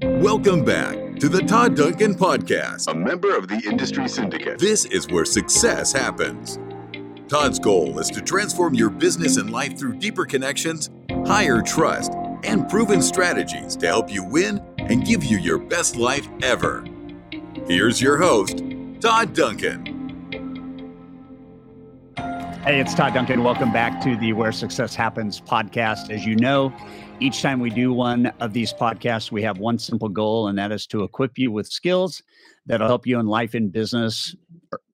Welcome back to the Todd Duncan Podcast, a member of the Industry Syndicate. This is where success happens. Todd's goal is to transform your business and life through deeper connections, higher trust, and proven strategies to help you win and give you your best life ever. Here's your host, Todd Duncan. Hey, it's Todd Duncan. Welcome back to the Where Success Happens podcast. As you know, each time we do one of these podcasts, we have one simple goal, and that is to equip you with skills that'll help you in life and business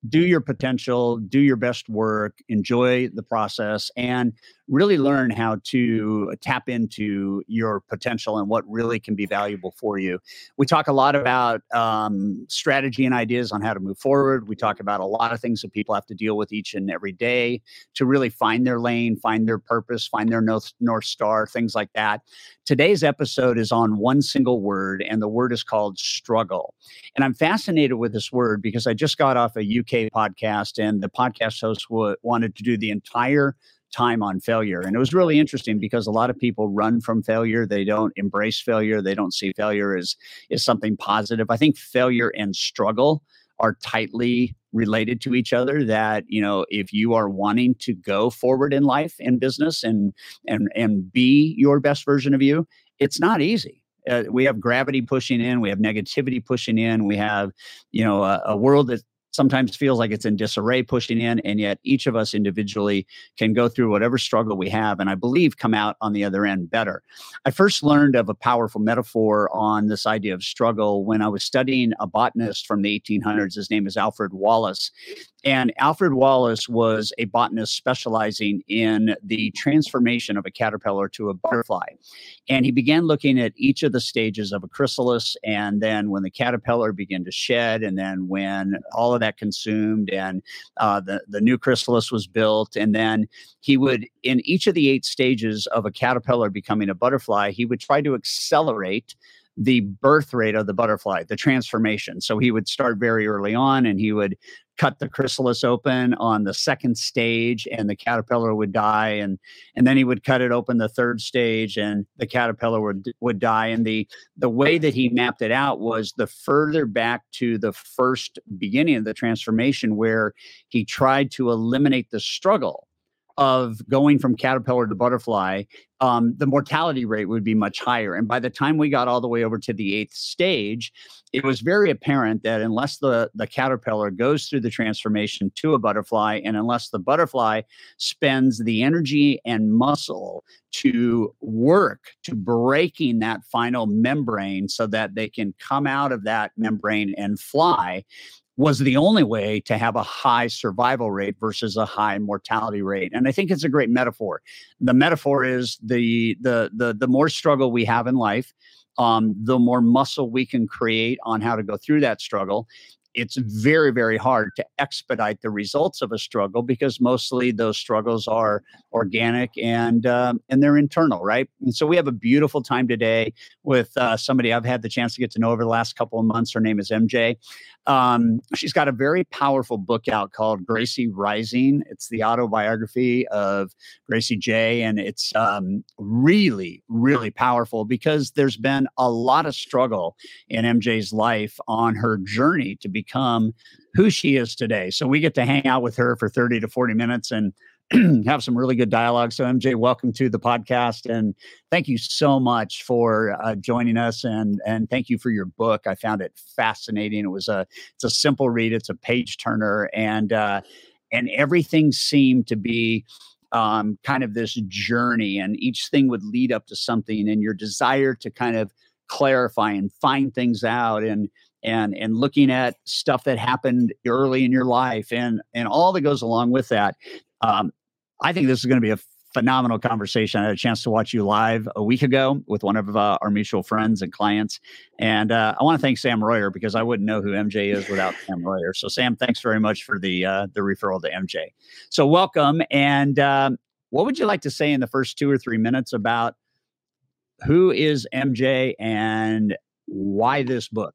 do your potential, do your best work, enjoy the process, and really learn how to tap into your potential and what really can be valuable for you. We talk a lot about um, strategy and ideas on how to move forward. We talk about a lot of things that people have to deal with each and every day to really find their lane, find their purpose, find their north, north star, things like that. Today's episode is on one single word, and the word is called struggle. And I'm fascinated with this word because I just got off a UK podcast, and the podcast host w- wanted to do the entire time on failure. And it was really interesting because a lot of people run from failure. They don't embrace failure. They don't see failure as, as something positive. I think failure and struggle are tightly related to each other that you know if you are wanting to go forward in life and business and and and be your best version of you it's not easy uh, we have gravity pushing in we have negativity pushing in we have you know a, a world that sometimes feels like it's in disarray pushing in and yet each of us individually can go through whatever struggle we have and i believe come out on the other end better. I first learned of a powerful metaphor on this idea of struggle when i was studying a botanist from the 1800s his name is alfred wallace and Alfred Wallace was a botanist specializing in the transformation of a caterpillar to a butterfly. And he began looking at each of the stages of a chrysalis. And then when the caterpillar began to shed, and then when all of that consumed, and uh, the, the new chrysalis was built. And then he would, in each of the eight stages of a caterpillar becoming a butterfly, he would try to accelerate the birth rate of the butterfly, the transformation. So he would start very early on and he would cut the chrysalis open on the second stage and the caterpillar would die and and then he would cut it open the third stage and the caterpillar would would die and the the way that he mapped it out was the further back to the first beginning of the transformation where he tried to eliminate the struggle of going from caterpillar to butterfly, um, the mortality rate would be much higher. And by the time we got all the way over to the eighth stage, it was very apparent that unless the, the caterpillar goes through the transformation to a butterfly, and unless the butterfly spends the energy and muscle to work to breaking that final membrane so that they can come out of that membrane and fly, was the only way to have a high survival rate versus a high mortality rate and i think it's a great metaphor. The metaphor is the the the, the more struggle we have in life um, the more muscle we can create on how to go through that struggle. It's very very hard to expedite the results of a struggle because mostly those struggles are organic and um, and they're internal right? And so we have a beautiful time today with uh, somebody i've had the chance to get to know over the last couple of months. Her name is mj um, she's got a very powerful book out called gracie rising it's the autobiography of gracie j and it's um, really really powerful because there's been a lot of struggle in mj's life on her journey to become who she is today. So we get to hang out with her for 30 to 40 minutes and have some really good dialogue. So MJ, welcome to the podcast, and thank you so much for uh, joining us, and and thank you for your book. I found it fascinating. It was a it's a simple read. It's a page turner, and uh, and everything seemed to be um, kind of this journey, and each thing would lead up to something, and your desire to kind of clarify and find things out and and and looking at stuff that happened early in your life and and all that goes along with that. Um, I think this is going to be a phenomenal conversation. I had a chance to watch you live a week ago with one of uh, our mutual friends and clients, and uh, I want to thank Sam Royer because I wouldn't know who MJ is without Sam Royer. So Sam, thanks very much for the uh, the referral to MJ. So welcome, and um, what would you like to say in the first two or three minutes about who is MJ and why this book?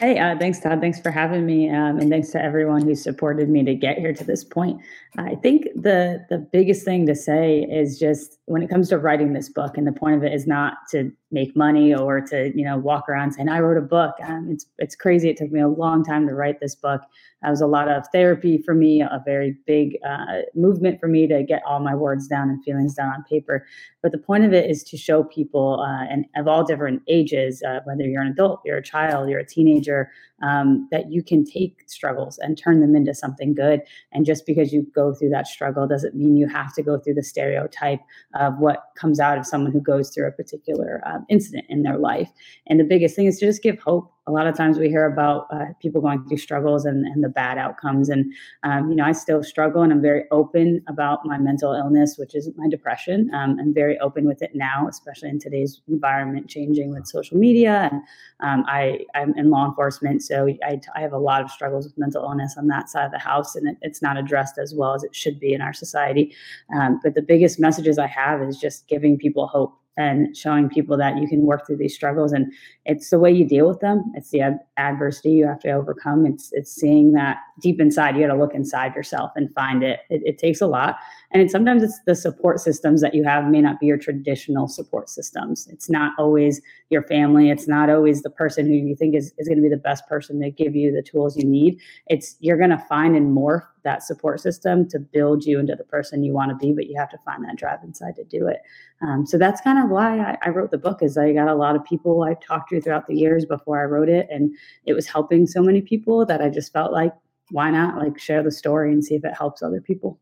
Hey, uh, thanks, Todd. Thanks for having me, um, and thanks to everyone who supported me to get here to this point. I think the the biggest thing to say is just when it comes to writing this book, and the point of it is not to make money or to you know walk around saying I wrote a book. Um, it's it's crazy. It took me a long time to write this book. That was a lot of therapy for me, a very big uh, movement for me to get all my words down and feelings down on paper. But the point of it is to show people, uh, and of all different ages, uh, whether you're an adult, you're a child, you're a teenager, Sure um, that you can take struggles and turn them into something good. And just because you go through that struggle doesn't mean you have to go through the stereotype of what comes out of someone who goes through a particular um, incident in their life. And the biggest thing is to just give hope a lot of times we hear about uh, people going through struggles and, and the bad outcomes. And, um, you know, I still struggle and I'm very open about my mental illness, which is my depression. Um, I'm very open with it now, especially in today's environment changing with social media. And um, I, I'm in law enforcement, so I, I have a lot of struggles with mental illness on that side of the house, and it, it's not addressed as well as it should be in our society. Um, but the biggest messages I have is just giving people hope and showing people that you can work through these struggles and it's the way you deal with them it's the ad- adversity you have to overcome it's it's seeing that deep inside you got to look inside yourself and find it. it it takes a lot and sometimes it's the support systems that you have may not be your traditional support systems. It's not always your family. It's not always the person who you think is, is going to be the best person to give you the tools you need. It's you're going to find and morph that support system to build you into the person you want to be but you have to find that drive inside to do it. Um, so that's kind of why I, I, wrote the book is i got a lot of people i've talked to throughout the years before i wrote it and it was helping so many people that i just felt like why not like share the story and see if it helps other people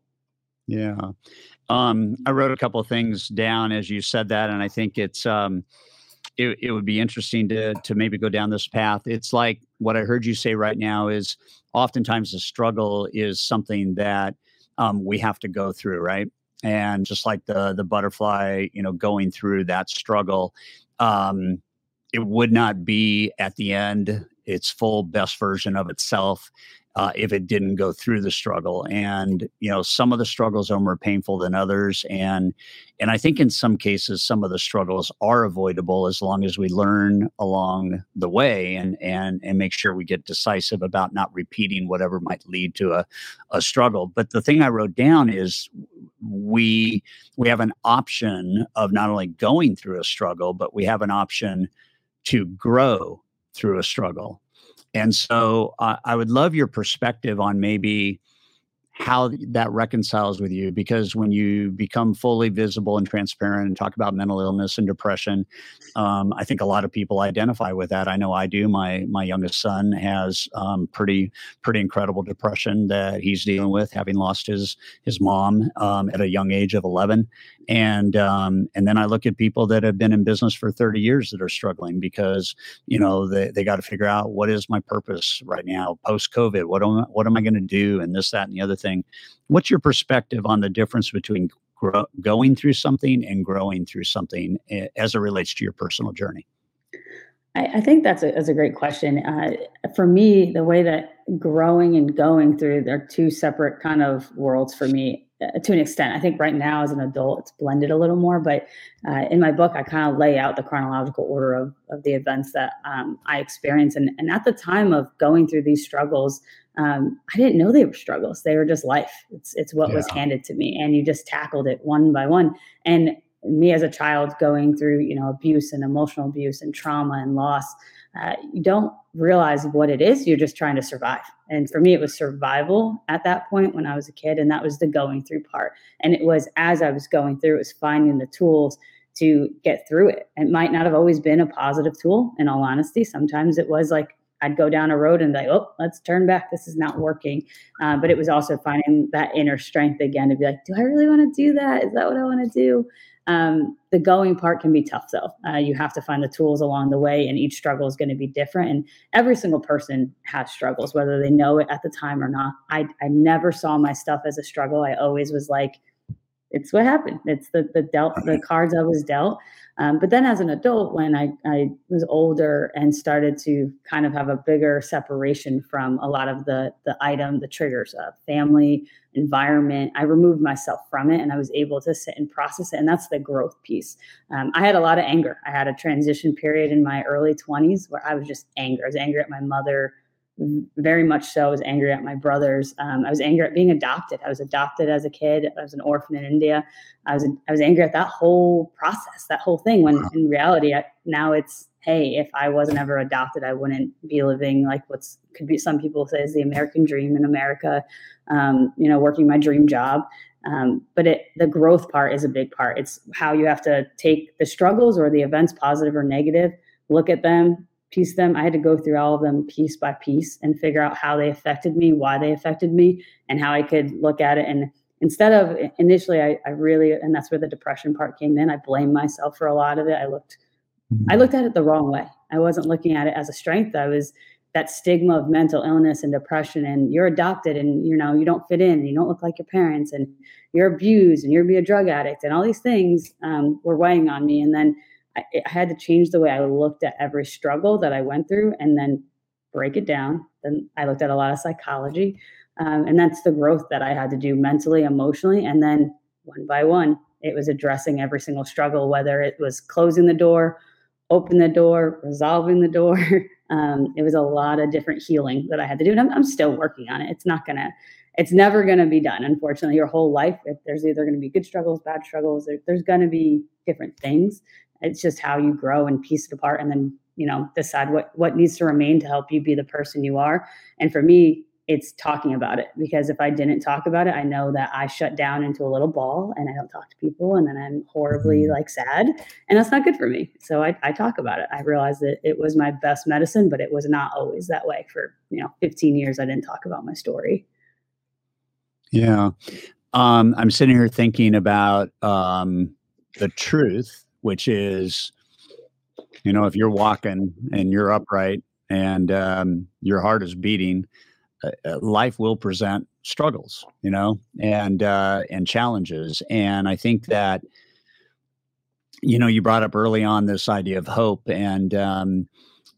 yeah. Um, i wrote a couple of things down as you said that and i think it's um, it, it would be interesting to to maybe go down this path. It's like what i heard you say right now is oftentimes the struggle is something that um, we have to go through, right? And just like the the butterfly, you know, going through that struggle, um, it would not be at the end its full best version of itself uh, if it didn't go through the struggle. And you know, some of the struggles are more painful than others, and and I think in some cases some of the struggles are avoidable as long as we learn along the way and and and make sure we get decisive about not repeating whatever might lead to a, a struggle. But the thing I wrote down is we we have an option of not only going through a struggle, but we have an option to grow through a struggle. And so uh, I would love your perspective on maybe how that reconciles with you because when you become fully visible and transparent and talk about mental illness and depression um, i think a lot of people identify with that. I know i do. My my youngest son has um, pretty pretty incredible depression that he's dealing with having lost his his mom um, at a young age of 11 and um, and then i look at people that have been in business for 30 years that are struggling because you know they, they got to figure out what is my purpose right now post covid what am, what am i going to do and this that and the other thing. What's your perspective on the difference between going through something and growing through something eh, as it relates to your personal journey? I, I think that's a, that's a great question. Uh, for me, the way that growing and going through they're two separate kind of worlds for me to an extent. I think right now as an adult, it's blended a little more. But uh, in my book, I kind of lay out the chronological order of, of the events that um, I experienced. And, and at the time of going through these struggles, um, I didn't know they were struggles. They were just life. It's it's what yeah. was handed to me, and you just tackled it one by one. And me as a child going through you know abuse and emotional abuse and trauma and loss, uh, you don't realize what it is. You're just trying to survive. And for me, it was survival at that point when I was a kid, and that was the going through part. And it was as I was going through, it was finding the tools to get through it. It might not have always been a positive tool, in all honesty. Sometimes it was like I'd go down a road and like, oh, let's turn back. This is not working. Uh, but it was also finding that inner strength again to be like, do I really want to do that? Is that what I want to do? Um, the going part can be tough though. Uh, you have to find the tools along the way, and each struggle is going to be different. And every single person has struggles, whether they know it at the time or not. I, I never saw my stuff as a struggle. I always was like, it's what happened. It's the the dealt the cards I was dealt. Um, but then as an adult, when I, I was older and started to kind of have a bigger separation from a lot of the the item, the triggers of family, environment, I removed myself from it and I was able to sit and process it. And that's the growth piece. Um, I had a lot of anger. I had a transition period in my early 20s where I was just angry. I was angry at my mother, very much so. I was angry at my brothers. Um, I was angry at being adopted. I was adopted as a kid. I was an orphan in India. I was I was angry at that whole process, that whole thing. When in reality, I, now it's hey, if I wasn't ever adopted, I wouldn't be living like what's could be some people say is the American dream in America. Um, you know, working my dream job. Um, but it the growth part is a big part. It's how you have to take the struggles or the events, positive or negative, look at them, piece them. I had to go through all of them piece by piece and figure out how they affected me, why they affected me, and how I could look at it. And instead of initially, I, I really, and that's where the depression part came in. I blamed myself for a lot of it. I looked, I mm-hmm. looked at it the wrong way. I wasn't looking at it as a strength. I was that stigma of mental illness and depression and you're adopted and you know you don't fit in and you don't look like your parents and you're abused and you're be a drug addict and all these things um, were weighing on me and then I, I had to change the way I looked at every struggle that I went through and then break it down. Then I looked at a lot of psychology. Um, and that's the growth that I had to do mentally, emotionally. And then one by one, it was addressing every single struggle, whether it was closing the door, open the door, resolving the door. um, it was a lot of different healing that I had to do. And I'm, I'm still working on it. It's not going to, it's never going to be done. Unfortunately, your whole life, if there's either going to be good struggles, bad struggles, there, there's going to be different things. It's just how you grow and piece it apart and then, you know, decide what what needs to remain to help you be the person you are. And for me, it's talking about it because if I didn't talk about it, I know that I shut down into a little ball and I don't talk to people and then I'm horribly mm-hmm. like sad and that's not good for me. So I, I talk about it. I realized that it was my best medicine, but it was not always that way for, you know, 15 years. I didn't talk about my story. Yeah. Um, I'm sitting here thinking about um, the truth which is, you know, if you're walking and you're upright and um, your heart is beating, uh, uh, life will present struggles, you know, and uh, and challenges. And I think that, you know, you brought up early on this idea of hope, and um,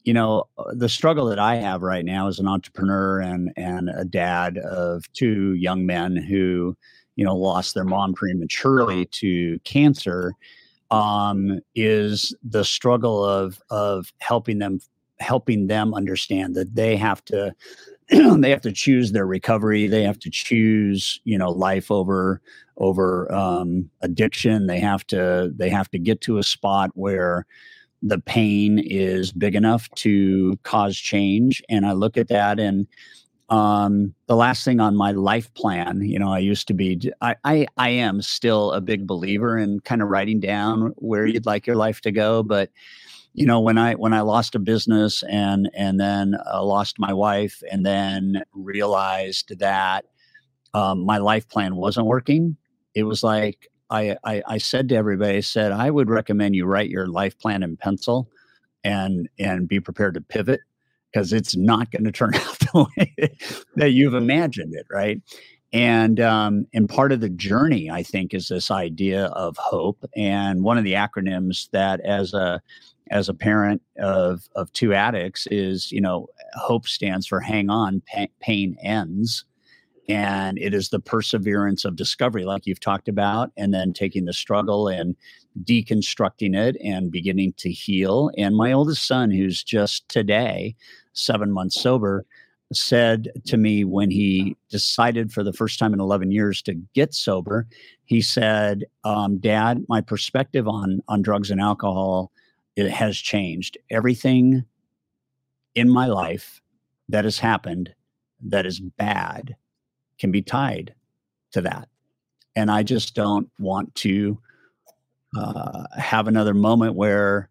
you know, the struggle that I have right now as an entrepreneur and and a dad of two young men who, you know, lost their mom prematurely to cancer um, is the struggle of of helping them helping them understand that they have to they have to choose their recovery. They have to choose you know life over over um, addiction. They have to they have to get to a spot where the pain is big enough to cause change. And i look at that and um, the last thing on my life plan, you know, I used to be, I, I, I am still a big believer in kind of writing down where you'd like your life to go. But, you know, when I, when I lost a business and, and then uh, lost my wife and then realized that um, my life plan wasn't working, it was like, I, I, I said to everybody, I said, I would recommend you write your life plan in pencil and, and be prepared to pivot because it's not going to turn out the way that you've imagined it, right? And um, and part of the journey, I think, is this idea of hope. And one of the acronyms that, as a as a parent of of two addicts, is you know, hope stands for hang on, pain ends and it is the perseverance of discovery like you've talked about and then taking the struggle and deconstructing it and beginning to heal. And my oldest son who's just today 7 months sober said to me when he decided for the first time in 11 years to get sober he said um, dad my perspective on on drugs and alcohol it has changed. Everything in my life that has happened that is bad can be tied to that. And I just don't want to uh, have another moment where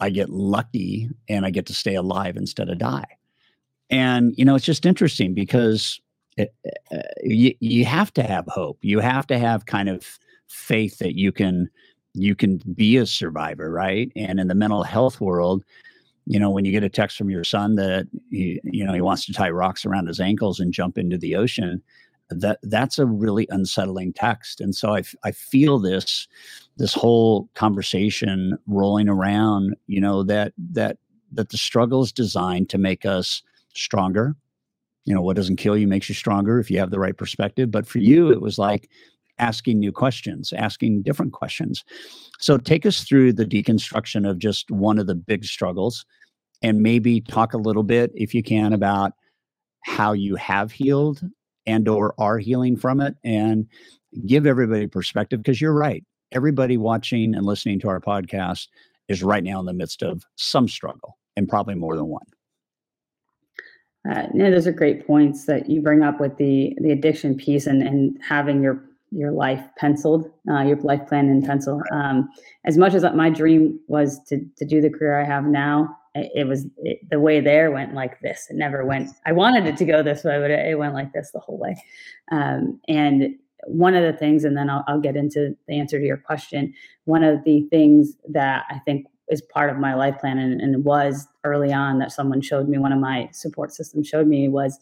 I get lucky and I get to stay alive instead of die. And, you know, it's just interesting because it, uh, you, you have to have hope. You have to have kind of faith that you can you can be a survivor, right? And in the mental health world, you know, when you get a text from your son that he, you know he wants to tie rocks around his ankles and jump into the ocean, that that's a really unsettling text. And so i, I feel this this whole conversation rolling around you know that that that the struggle is designed to make us stronger. You know what doesn't kill you makes you stronger if you have the right perspective. But for you it was like asking new questions asking different questions. So take us through the deconstruction of just one of the big struggles and maybe talk a little bit if you can about how you have healed and or are healing from it and give everybody perspective because you're right. Everybody watching and listening to our podcast is right now in the midst of some struggle and probably more than one. Uh, yeah, those are great points that you bring up with the the addiction piece and and having your your life penciled, uh, your life plan in pencil. Um, as much as my dream was to to do the career I have now, it was it, the way there went like this. It never went. I wanted it to go this way, but it, went like this the whole way. Um, and one of the things, and then I'll, I'll get into the answer to your question. One of the things that I think is part of my life plan, and, and was early on that someone showed me. One of my support systems showed me was.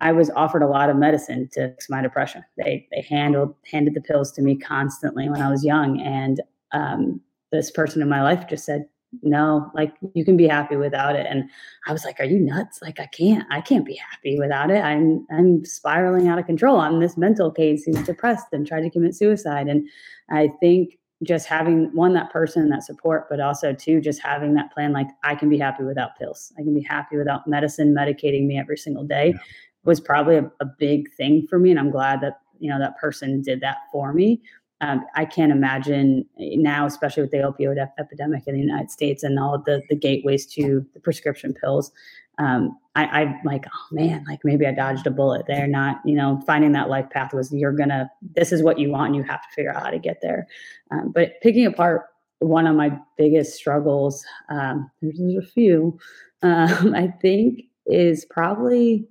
I was offered a lot of medicine to fix my depression. They they handled handed the pills to me constantly when I was young, and um, this person in my life just said, no like you can be happy without it and i was like are you nuts? Like i can't i can't be happy without it. I'm i'm spiraling out of control. I'm this mental case who's depressed and tried to commit suicide and i think just having one that person that support but also two just having that plan like i can be happy without pills. I can be happy without medicine medicating me every single day yeah. was probably a, a big thing for me and i'm glad that you know that person did that for me um, I can't imagine now, especially with the opioid ep- epidemic in the United States and all the the gateways to the prescription pills. Um, I, I'm like, oh man, like maybe I dodged a bullet there. Not, you know, finding that life path was you're gonna. This is what you want. And you have to figure out how to get there. Um, but picking apart one of my biggest struggles, um, there's, there's, a few, um, I think, is probably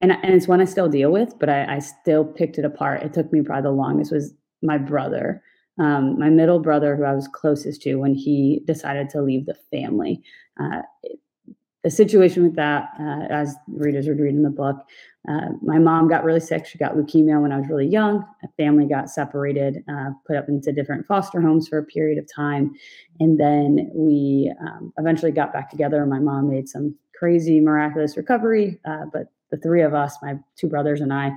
and, and it's one I still deal with, but I, I, still picked it apart. It took me probably the longest was my brother, um, my middle brother, who I was closest to when he decided to leave the family. Uh, the situation with that, uh, as readers would read in the book, uh, my mom got really sick. She got leukemia when I was really young. A family got separated, uh, put up into different foster homes for a period of time. And then we um, eventually got back together. My mom made some crazy, miraculous recovery. Uh, but the three of us, my two brothers and I,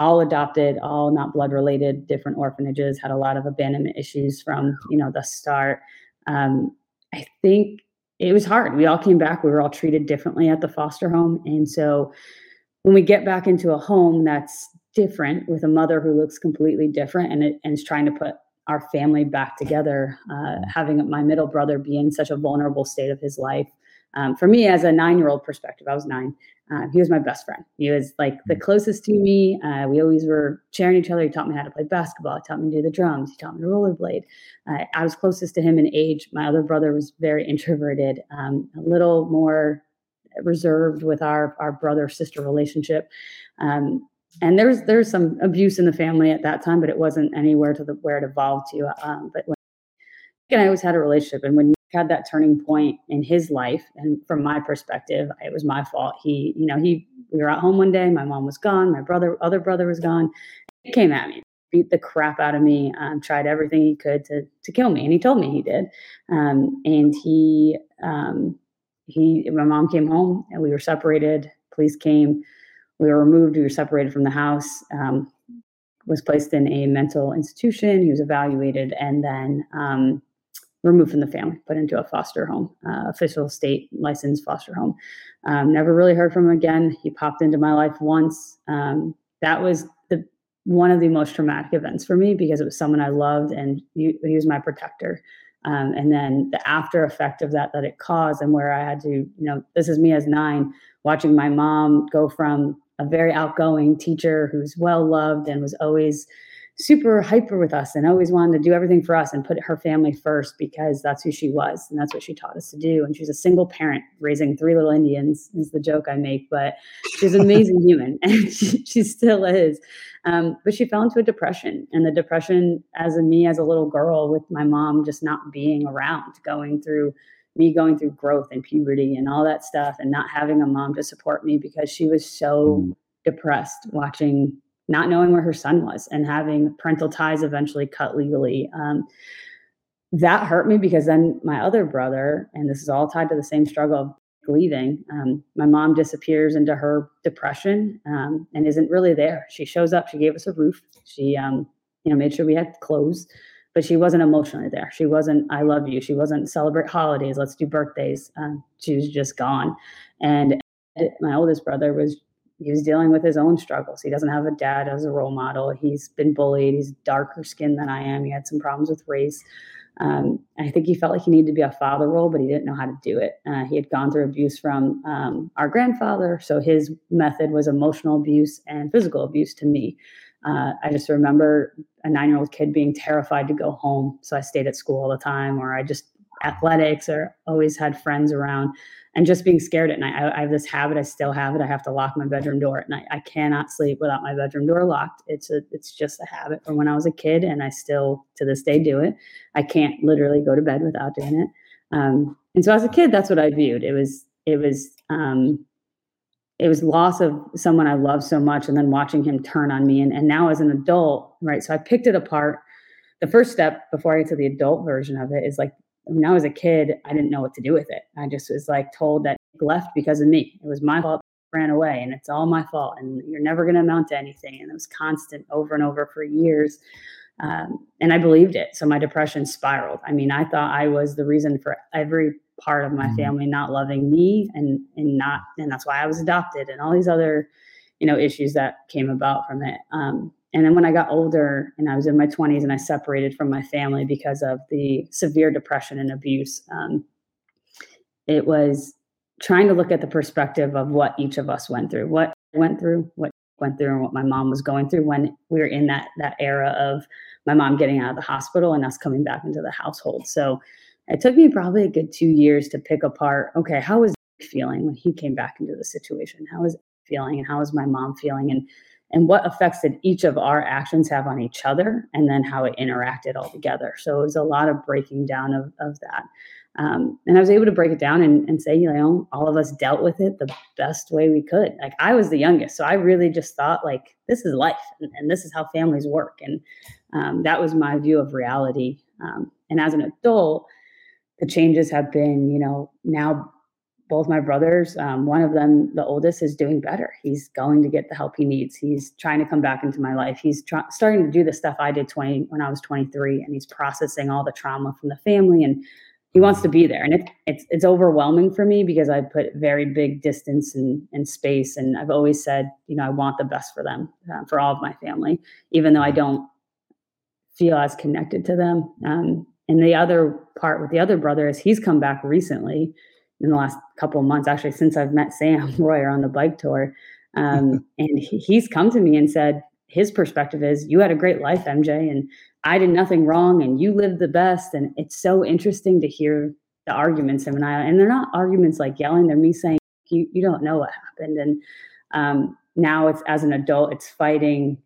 all adopted, all not blood related, different orphanages, had a lot of abandonment issues from, you know, the start. Um, I think it was hard. We all came back. We were all treated differently at the foster home. And so when we get back into a home that's different with a mother who looks completely different and, it, and is trying to put our family back together, uh, having my middle brother be in such a vulnerable state of his life. Um, for me, as a nine year old perspective, I was nine. Uh, he was my best friend. He was like the mm. closest to me. Uh, we always were sharing each other. He taught me how to play basketball. He taught me to do the drums. He taught me to rollerblade. Uh, I was closest to him in age. My other brother was very introverted, um, a little more reserved with our our brother sister relationship. Um, and there's there's some abuse in the family at that time, but it wasn't anywhere to the where it evolved to. Um, but when, and I always had a relationship, and when had that turning point in his life and from my perspective it was my fault. He you know he we were at home one day my mom was gone my brother other brother was gone. He came at me beat the crap out of me um, tried everything he could to to kill me and he told me he did. Um, and he um, he my mom came home and we were separated police came we were removed we were separated from the house um, was placed in a mental institution he was evaluated and then um, removed from the family, put into a foster home, uh, official state licensed foster home. Um, never really heard from him again. He popped into my life once. Um, that was the one of the most traumatic events for me because it was someone I loved and he, he was my protector. Um, and then the after effect of that that it caused, and where I had to, you know, this is me as nine, watching my mom go from a very outgoing teacher who's well loved and was always super hyper with us and always wanted to do everything for us and put her family first because that's who she was and that's what she taught us to do. And she's a single parent raising three little Indians is the joke I make, but she's an amazing human and she, she still is. Um, but she fell into a depression and the depression as a me as a little girl with my mom just not being around, going through me going through growth and puberty and all that stuff and not having a mom to support me because she was so mm. depressed watching not knowing where her son was and having parental ties eventually cut legally. Um, that hurt me because then my other brother, and this is all tied to the same struggle of leaving, um, my mom disappears into her depression um, and isn't really there. She shows up, she gave us a roof, she um, you know made sure we had clothes, but she wasn't emotionally there. She wasn't I love you. She wasn't celebrate holidays. Let's do birthdays. Um, she was just gone. And my oldest brother was he was dealing with his own struggles. He doesn't have a dad as a role model. He's been bullied. He's darker skinned than I am. He had some problems with race. Um, I think he felt like he needed to be a father role, but he didn't know how to do it. Uh, he had gone through abuse from um, our grandfather, so his method was emotional abuse and physical abuse to me. Uh, I just remember a nine-year-old kid being terrified to go home, so I stayed at school all the time, or I just athletics, or always had friends around and just being scared at night. I, I, have this habit. I still have it. I have to lock my bedroom door at night. I cannot sleep without my bedroom door locked. It's a, it's just a habit from when I was a kid, and I still to this day do it. I can't literally go to bed without doing it. Um, and so as a kid, that's what I viewed. It was, it was, um, it was loss of someone I love so much, and then watching him turn on me. And, and now as an adult, right? So I picked it apart. The first step before I get to the adult version of it is like when I was a kid, I didn't know what to do with it. I just was like told that left because of me. It was my fault, ran away, and it's all my fault, and you're never going to amount to anything. And it was constant over and over for years. Um, and I believed it. So my depression spiraled. I mean, I thought I was the reason for every part of my mm-hmm. family not loving me and and not and that's why I was adopted and all these other you know issues that came about from it. Um, and then when I got older and I was in my 20s and I separated from my family because of the severe depression and abuse, um, it was trying to look at the perspective of what each of us went through, what went through, what went through, and what my mom was going through when we were in that that era of my mom getting out of the hospital and us coming back into the household. So it took me probably a good two years to pick apart. Okay, how was feeling when he came back into the situation? How was feeling, and how was my mom feeling, and and what effects did each of our actions have on each other and then how it interacted all together. So it was a lot of breaking down of, of that. Um, and i was able to break it down and, and say you know all of us dealt with it the best way we could. Like i was the youngest so i really just thought like this is life and, and this is how families work. And um, that was my view of reality. Um, and as an adult the changes have been you know now both my brothers, um, one of them, the oldest, is doing better. He's going to get the help he needs. He's trying to come back into my life. He's starting to do the stuff I did 20 when I was 23, and he's processing all the trauma from the family, and he wants to be there. And it, it's it's overwhelming for me because I put very big distance and, and space, and I've always said, you know, I want the best for them, uh, for all of my family, even though I don't feel as connected to them. Um, and the other part with the other brother is he's come back recently in the last couple of months, actually, since I've met Sam Royer on the bike tour. Um, and he's come to me and said, his perspective is, You had a great life, MJ, and I did nothing wrong, and you lived the best. And it's so interesting to hear the arguments him and I, and they're not arguments like yelling, they're me saying, You, you don't know what happened. And um, now it's as an adult, it's fighting.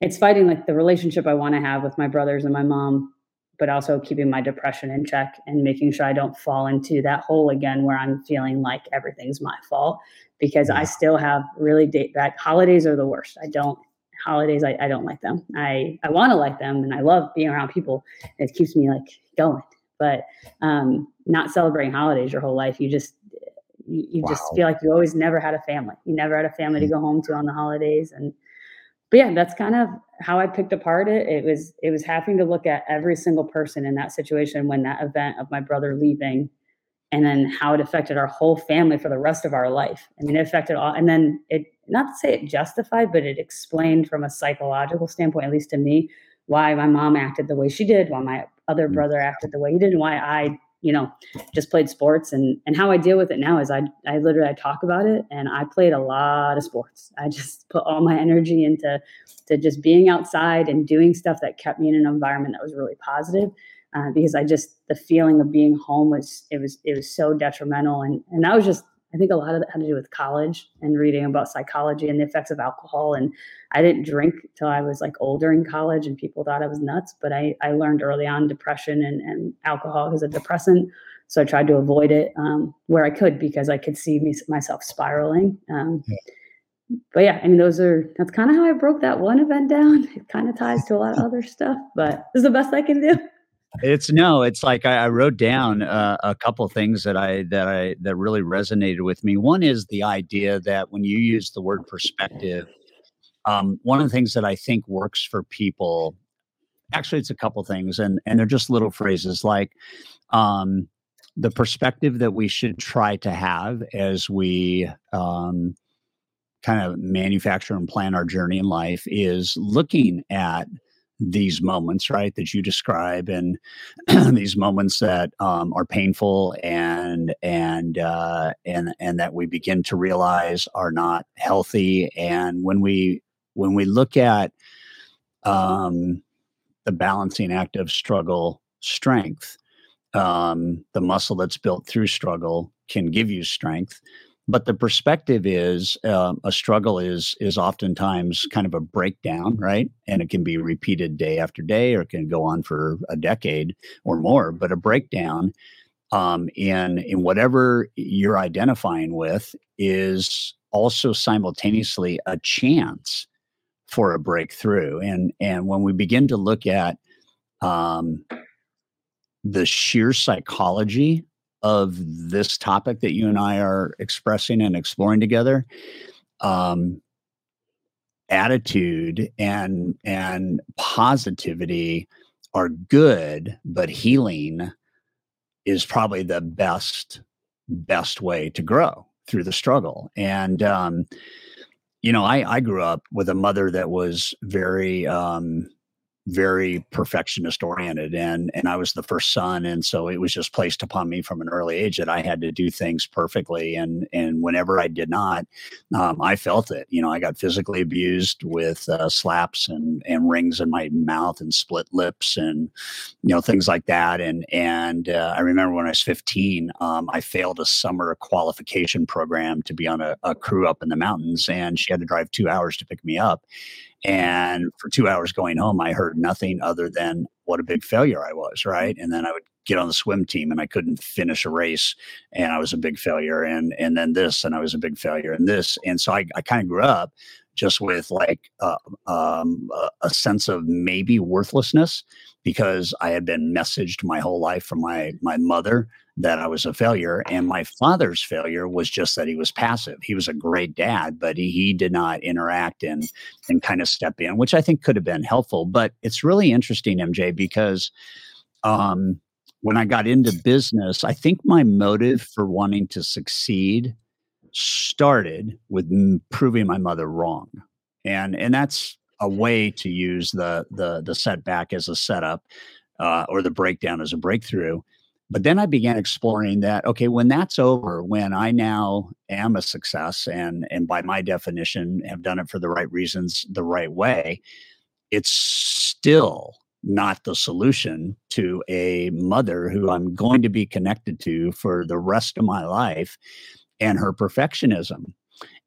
It's fighting like the relationship I want to have with my brothers and my mom but also keeping my depression in check and making sure I don't fall into that hole again where I'm feeling like everything's my fault because yeah. I still have really date back holidays are the worst. I don't holidays I, I don't like them. I, I want to like them and I love being around people. It keeps me like going. But um, not celebrating holidays your whole life, you just you, you wow. just feel like you always never had a family. You never had a family mm-hmm. to mm. go home to on the holidays and but yeah, that's kind of how I picked apart it. It was it was having to look at every single person in that situation when that event of my brother leaving, and then how it affected our whole family for the rest of our life. I mean, it affected all, and then it not to say it justified, but it explained from a psychological standpoint, at least to me, why my mom acted the way she did, why my other mm. brother acted the way he did, and why I you know just played sports. And and how i deal with it now is i i literally i talk about it and i played a lot of sports. I just put all my energy into to just being outside and doing stuff that kept me in an environment that was really positive uh, because i just the feeling of being home was it was it was so detrimental. And and that was just I think a lot of that had to do with college and reading about psychology and the effects of alcohol. And I didn't drink till I was like older in college, and people thought I was nuts. But I, I learned early on depression and, and alcohol is a depressant. So I tried to avoid it um, where I could because I could see me, myself spiraling. Um, yeah. but yeah, I mean, those are that's kind of how I broke that one event down. It kind of ties to a lot of other stuff, but this is the best I can do. It's no, it's like I, I wrote down uh, a couple things that I that I that really resonated with me. One is the idea that when you use the word perspective, um, one of the things that I think works for people, actually, it's a couple things, and and they're just little phrases like um, the perspective that we should try to have as we um, kind of manufacture and plan our journey in life is looking at these moments, right, that you describe, and these moments that um, are painful and and uh, and and that we begin to realize are not healthy. And when we when we look at um, the balancing act of struggle strength, um, the muscle that's built through struggle can give you strength but the perspective is uh, a struggle is is oftentimes kind of a breakdown right? And it can be repeated day after day or it can go on for a decade or more but a breakdown um, in in whatever you're identifying with is also simultaneously a chance for a breakthrough. And and when we begin to look at um, the sheer psychology of this topic that you and I are expressing and exploring together, um, attitude and and positivity are good, but healing is probably the best best way to grow through the struggle. And um, you know, I I grew up with a mother that was very um, very perfectionist oriented and and I was the first son and so it was just placed upon me from an early age that I had to do things perfectly and and whenever I did not um, I felt it you know I got physically abused with uh, slaps and and rings in my mouth and split lips and you know things like that and and uh, I remember when I was 15 um, I failed a summer qualification program to be on a, a crew up in the mountains and she had to drive two hours to pick me up and for two hours going home, I heard nothing other than what a big failure I was, right? And then I would get on the swim team and I couldn't finish a race and I was a big failure. And and then this and I was a big failure and this. And so I, I kind of grew up just with like uh, um, a sense of maybe worthlessness because I had been messaged my whole life from my my mother that I was a failure. And my father's failure was just that he was passive. He was a great dad, but he, he did not interact and and kind of step in, which I think could have been helpful. But it's really interesting, MJ, because um, when I got into business, I think my motive for wanting to succeed started with proving my mother wrong. And and that's a way to use the the the setback as a setup uh, or the breakdown as a breakthrough but then I began exploring that. Okay, when that's over, when I now am a success, and and by my definition have done it for the right reasons, the right way, it's still not the solution to a mother who I'm going to be connected to for the rest of my life, and her perfectionism.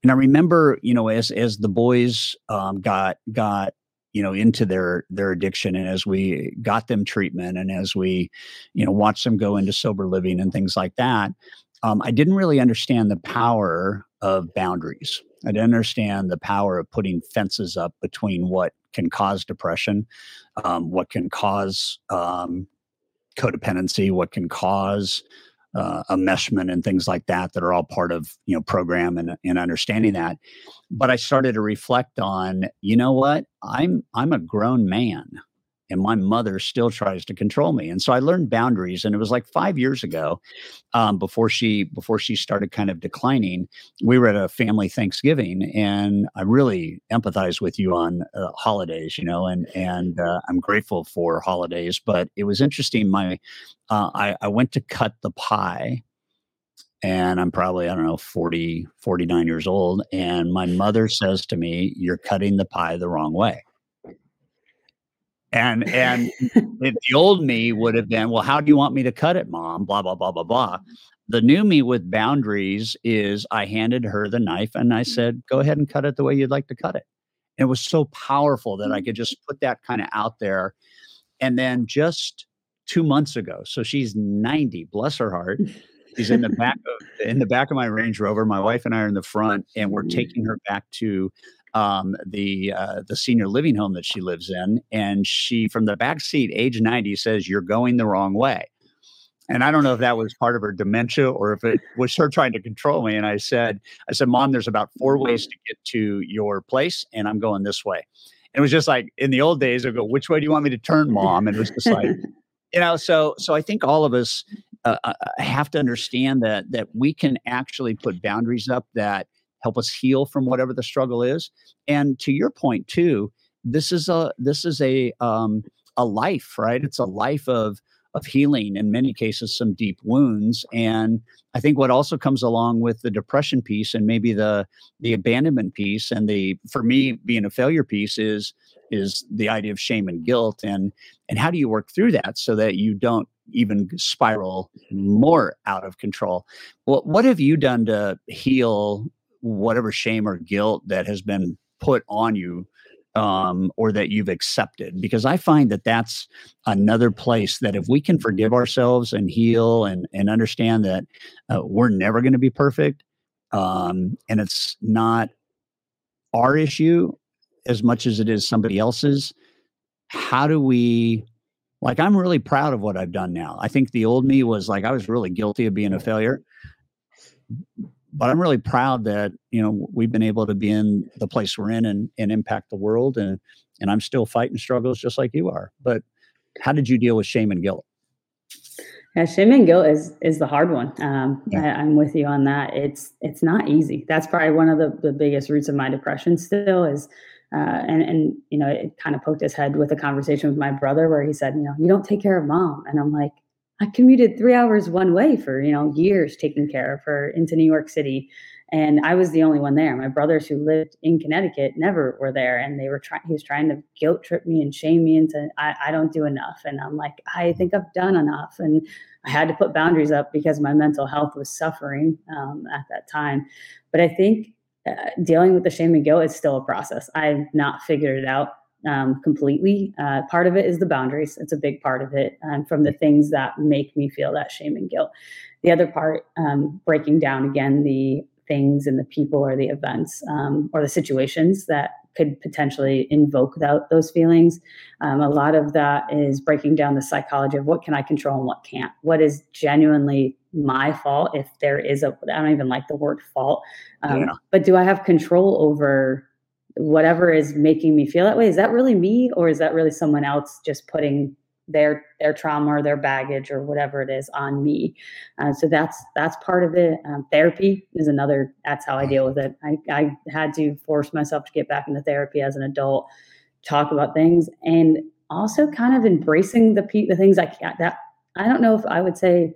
And I remember, you know, as as the boys um, got got you know into their their addiction and as we got them treatment and as we you know watched them go into sober living and things like that um, i didn't really understand the power of boundaries i didn't understand the power of putting fences up between what can cause depression um, what can cause um, codependency what can cause uh, enmeshment and things like that that are all part of you know program and, and understanding that. But i started to reflect on you know what? I'm i'm a grown man and my mother still tries to control me and so i learned boundaries and it was like five years ago um, before she before she started kind of declining we were at a family thanksgiving and i really empathize with you on uh, holidays you know and and uh, i'm grateful for holidays but it was interesting my uh, I, I went to cut the pie and I'm probably, I don't know, 40, 49 years old. And my mother says to me, You're cutting the pie the wrong way. And and the old me would have been, well, how do you want me to cut it, mom? Blah, blah, blah, blah, blah. The new me with boundaries is I handed her the knife and I said, go ahead and cut it the way you'd like to cut it. And it was so powerful that I could just put that kind of out there. And then just two months ago, so she's 90, bless her heart. She's in the back of in the back of my Range Rover. My wife and I are in the front, and we're mm. taking her back to um, the uh, the senior living home that she lives in, and she from the back seat, age ninety, says, "You're going the wrong way." And I don't know if that was part of her dementia or if it was her trying to control me. And I said, I said, Mom, there's about four ways to get to your place, and I'm going this way. And it was just like in the old days, I go, which way do you want me to turn, Mom? And it was just like, you know, so so I think all of us uh, uh, have to understand that that we can actually put boundaries up that help us heal from whatever the struggle is. And to your point too, this is a this is a um, a life, right? It's a life of of healing in many cases some deep wounds and i think what also comes along with the depression piece and maybe the the abandonment piece and the for me being a failure piece is is the idea of shame and guilt and and how do you work through that so that you don't even spiral more out of control what what have you done to heal whatever shame or guilt that has been put on you um, or that you've accepted because i find that that's another place that if we can forgive ourselves and heal and and understand that uh, we're never going to be perfect um, and it's not our issue as much as it is somebody else's how do we like i'm really proud of what i've done now. I think the old me was like i was really guilty of being a failure but I'm really proud that you know we've been able to be in the place we're in and, and impact the world and and I'm still fighting struggles just like you are. But how did you deal with shame and guilt? Yeah, shame and guilt is is the hard one. Um, yeah. I, am with you on that. It's it's not easy. That's probably one of the, the biggest roots of my depression. Still is, uh, and and you know it kind of poked his head with a conversation with my brother where he said, you know, you don't take care of mom, and I'm like, I commuted three hours one way for you know years taking care of her into New York City, and I was the only one there. My brothers who lived in Connecticut never were there, and they were trying. He was trying to guilt trip me and shame me into I, I don't do enough, and I'm like I think I've done enough, and I had to put boundaries up because my mental health was suffering um, at that time. But I think uh, dealing with the shame and guilt is still a process. I've not figured it out um, completely. Uh, part of it is the boundaries. It's a big part of it um, from the things that make me feel that shame and guilt. The other part, um, breaking down again the things and the people or the events um, or the situations that could potentially invoke that, those feelings. Um, a lot of that is breaking down the psychology of what can I control and what can't. What is genuinely my fault if there is a, I don't even like the word fault, um, yeah. but do I have control over whatever is making me feel that way is that really me or is that really someone else just putting their their trauma or their baggage or whatever it is on me? Uh, so that's that's part of it. Um, therapy is another that's how i deal with it. I, I had to force myself to get back into therapy as an adult talk about things and also kind of embracing the the things i can't that i don't know if i would say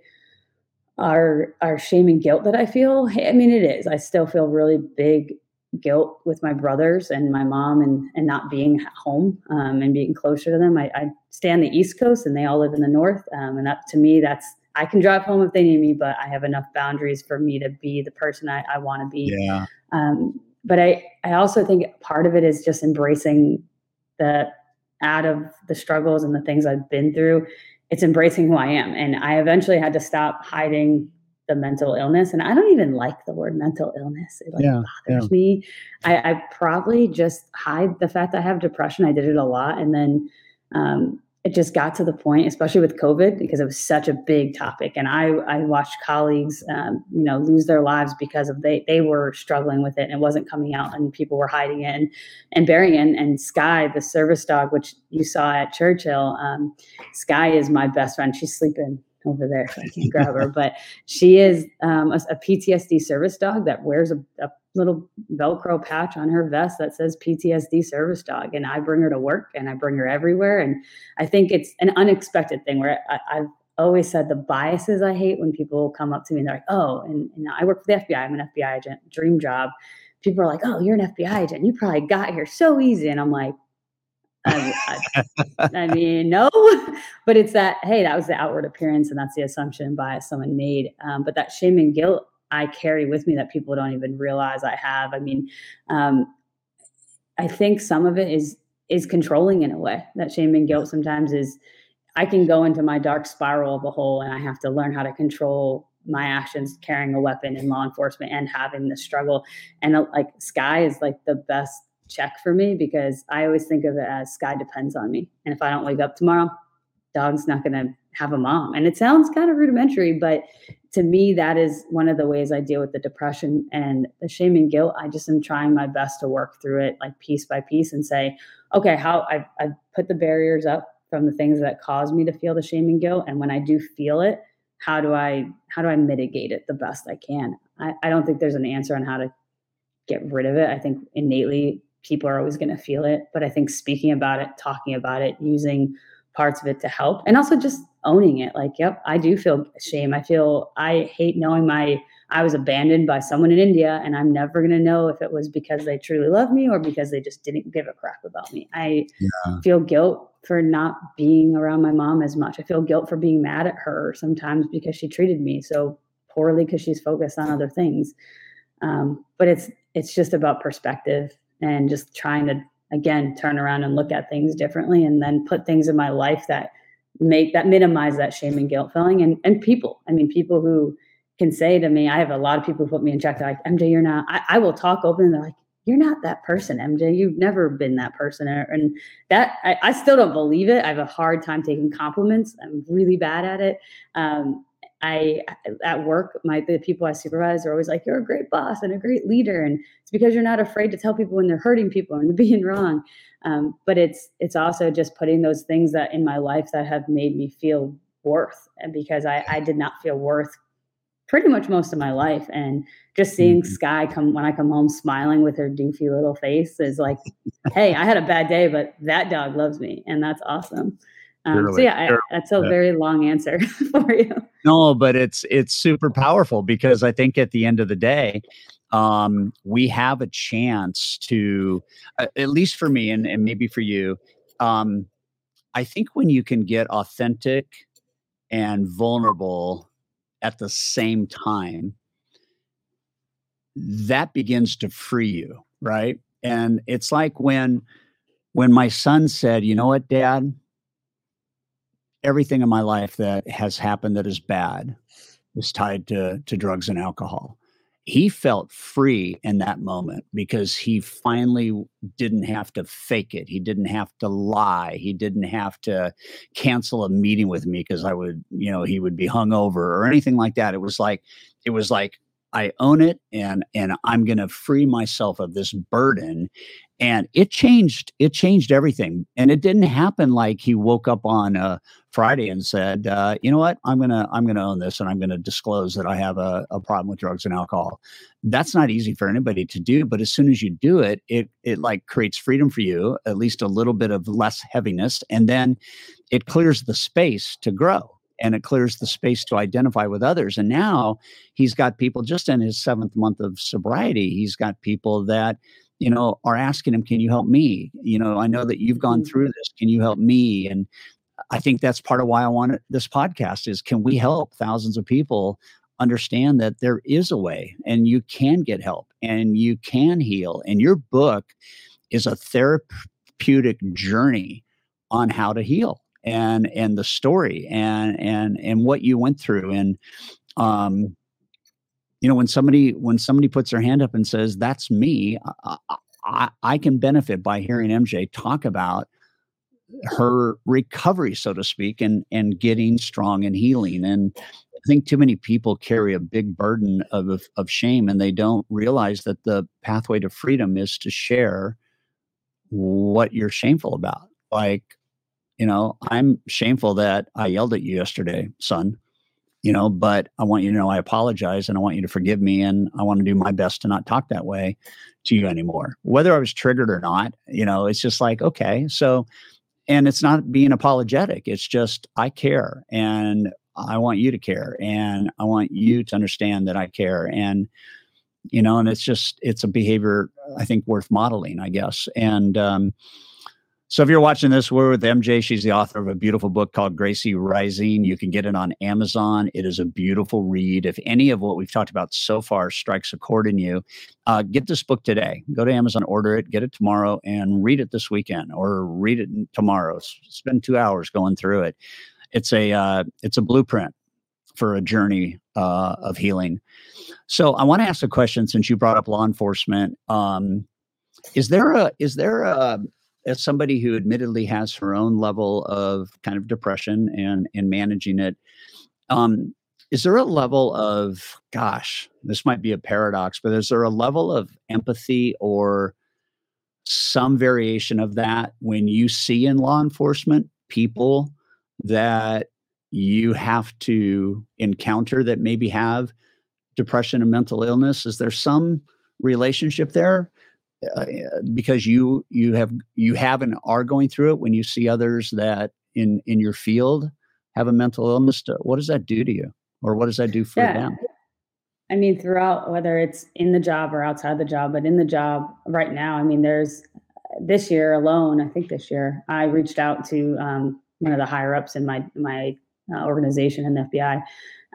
are are shame and guilt that i feel. I mean it is. I still feel really big guilt with my brothers and my mom and, and not being home um, and being closer to them. I, I, stay on the East Coast and they all live in the North. Um, and up to me, that's, I can drive home if they need me, but I have enough boundaries for me to be the person I, I want to be. Yeah. Um, but I, I also think part of it is just embracing the out of the struggles and the things I've been through. It's embracing who I am. And I eventually had to stop hiding the mental illness and i don't even like the word mental illness it like yeah, bothers yeah. me I, I, probably just hide the fact i have depression i did it a lot and then um, it just got to the point especially with covid because it was such a big topic and i i watched colleagues um, you know lose their lives because of they they were struggling with it and it wasn't coming out and people were hiding it and, and burying it and, and sky the service dog which you saw at churchill um, sky is my best friend she's sleeping over there so I can't grab her. But she is um, a, a, PTSD service dog that wears a, a, little Velcro patch on her vest that says PTSD service dog. And I bring her to work and I bring her everywhere. And I think it's an unexpected thing where I, I've always said the biases I hate when people come up to me and they're like, oh, and, and I work for the FBI. I'm an FBI agent, dream job. People are like, oh, you're an FBI agent. You probably got here so easy. And I'm like, I, I, mean, no, but it's that, hey, that was the outward appearance and that's the assumption bias someone made. Um, but that shame and guilt I carry with me that people don't even realize I have. I mean, um, I think some of it is is controlling in a way. That shame and guilt sometimes is I can go into my dark spiral of a hole and I have to learn how to control my actions carrying a weapon in law enforcement and having this struggle. And uh, like Sky is like the best check for me because I always think of it as Sky depends on me. And if I don't wake up tomorrow, dog's not going to have a mom. And it sounds kind of rudimentary, but to me, that is one of the ways I deal with the depression and the shame and guilt. I just am trying my best to work through it like piece by piece and say, okay, how I've, I've put the barriers up from the things that cause me to feel the shame and guilt. And when I do feel it, how do I how do I mitigate it the best I can? I, I don't think there's an answer on how to get rid of it. I think innately people are always going to feel it, but I think speaking about it, talking about it, using parts of it to help, and also just owning it. Like, yep, I do feel shame. I feel I hate knowing my I was abandoned by someone in India, and I'm never going to know if it was because they truly love me or because they just didn't give a crap about me. I yeah. feel guilt for not being around my mom as much. I feel guilt for being mad at her sometimes because she treated me so poorly because she's focused on other things. Um, but it's it's just about perspective and just trying to again turn around and look at things differently, and then put things in my life that make that minimize that shame and guilt feeling. And and people, I mean, people who can say to me, I have a lot of people who put me in check. They're like, MJ, you're not. I, I will talk open. They're like, you're not that person, MJ. You've never been that person. And that I, I, still don't believe it. I have a hard time taking compliments. I'm really bad at it. Um, I at work, my the people I supervise are always like, "You're a great boss and a great leader," and it's because you're not afraid to tell people when they're hurting people and being wrong. Um, but it's it's also just putting those things that in my life that have made me feel worth, and because I, I did not feel worth pretty much most of my life. And just seeing mm-hmm. Sky come when I come home smiling with her doofy little face is like, hey, I had a bad day, but that dog loves me, and that's awesome. Um, so yeah, I, that's a very long answer for you. No, but it's it's super powerful because I think at the end of the day, um, we have a chance to, uh, at least for me, and, and maybe for you, um, I think when you can get authentic and vulnerable at the same time, that begins to free you, right? And it's like when when my son said, "You know what, dad? Everything in my life that has happened that is bad is tied to to drugs and alcohol." he felt free in that moment because he finally didn't have to fake it. He didn't have to lie. He didn't have to cancel a meeting with me because I would, you know, he would be hungover or anything like that. It was like, it was like, I own it and and I'm going to free myself of this burden and it changed it changed everything and it didn't happen like he woke up on a friday and said uh, you know what? I'm gonna i'm gonna own this and i'm gonna disclose that i have a, a problem with drugs and alcohol. That's not easy for anybody to do but as soon as you do it it it like creates freedom for you at least a little bit of less heaviness and then it clears the space to grow and it clears the space to identify with others. And now he's got people just in his seventh month of sobriety, he's got people that you know, are asking him, Can you help me? You know, I know that you've gone mm-hmm. through this. Can you help me? And I think that's part of why I wanted this podcast is can we help thousands of people understand that there is a way and you can get help and you can heal. And your book is a therapeutic journey on how to heal and and the story and and and what you went through and um you know when somebody when somebody puts their hand up and says that's me I, I, I can benefit by hearing mj talk about her recovery so to speak and and getting strong and healing and i think too many people carry a big burden of of shame and they don't realize that the pathway to freedom is to share what you're shameful about like you know i'm shameful that i yelled at you yesterday son you know, but I want you to know I apologize and I want you to forgive me and I want to do my best to not talk that way to you anymore. Whether I was triggered or not, you know, it's just like, okay, so and it's not being apologetic. It's just I care and I want you to care and I want you to understand that I care and you know, and it's just it's a behavior I think worth modeling, I guess. And um so if you're watching this, we're with MJ. She's the author of a beautiful book called Gracie Rising. You can get it on Amazon. It is a beautiful read. If any of what we've talked about so far strikes a chord in you, uh, get this book today. Go to Amazon, order it, get it tomorrow, and read it this weekend or read it tomorrow. Spend two hours going through it. It's a uh, it's a blueprint for a journey uh, of healing. So I want to ask a question since you brought up law enforcement. Um, is there a is there a as somebody who admittedly has her own level of kind of depression and and managing it, um, is there a level of gosh, this might be a paradox, but is there a level of empathy or some variation of that when you see in law enforcement people that you have to encounter that maybe have depression and mental illness? Is there some relationship there uh, because you you have you have and are going through it when you see others that in in your field have a mental illness to, what does that do to you or what does that do for yeah. them i mean throughout whether it's in the job or outside the job but in the job right now i mean there's this year alone i think this year i reached out to um, one of the higher ups in my my uh, organization in the fbi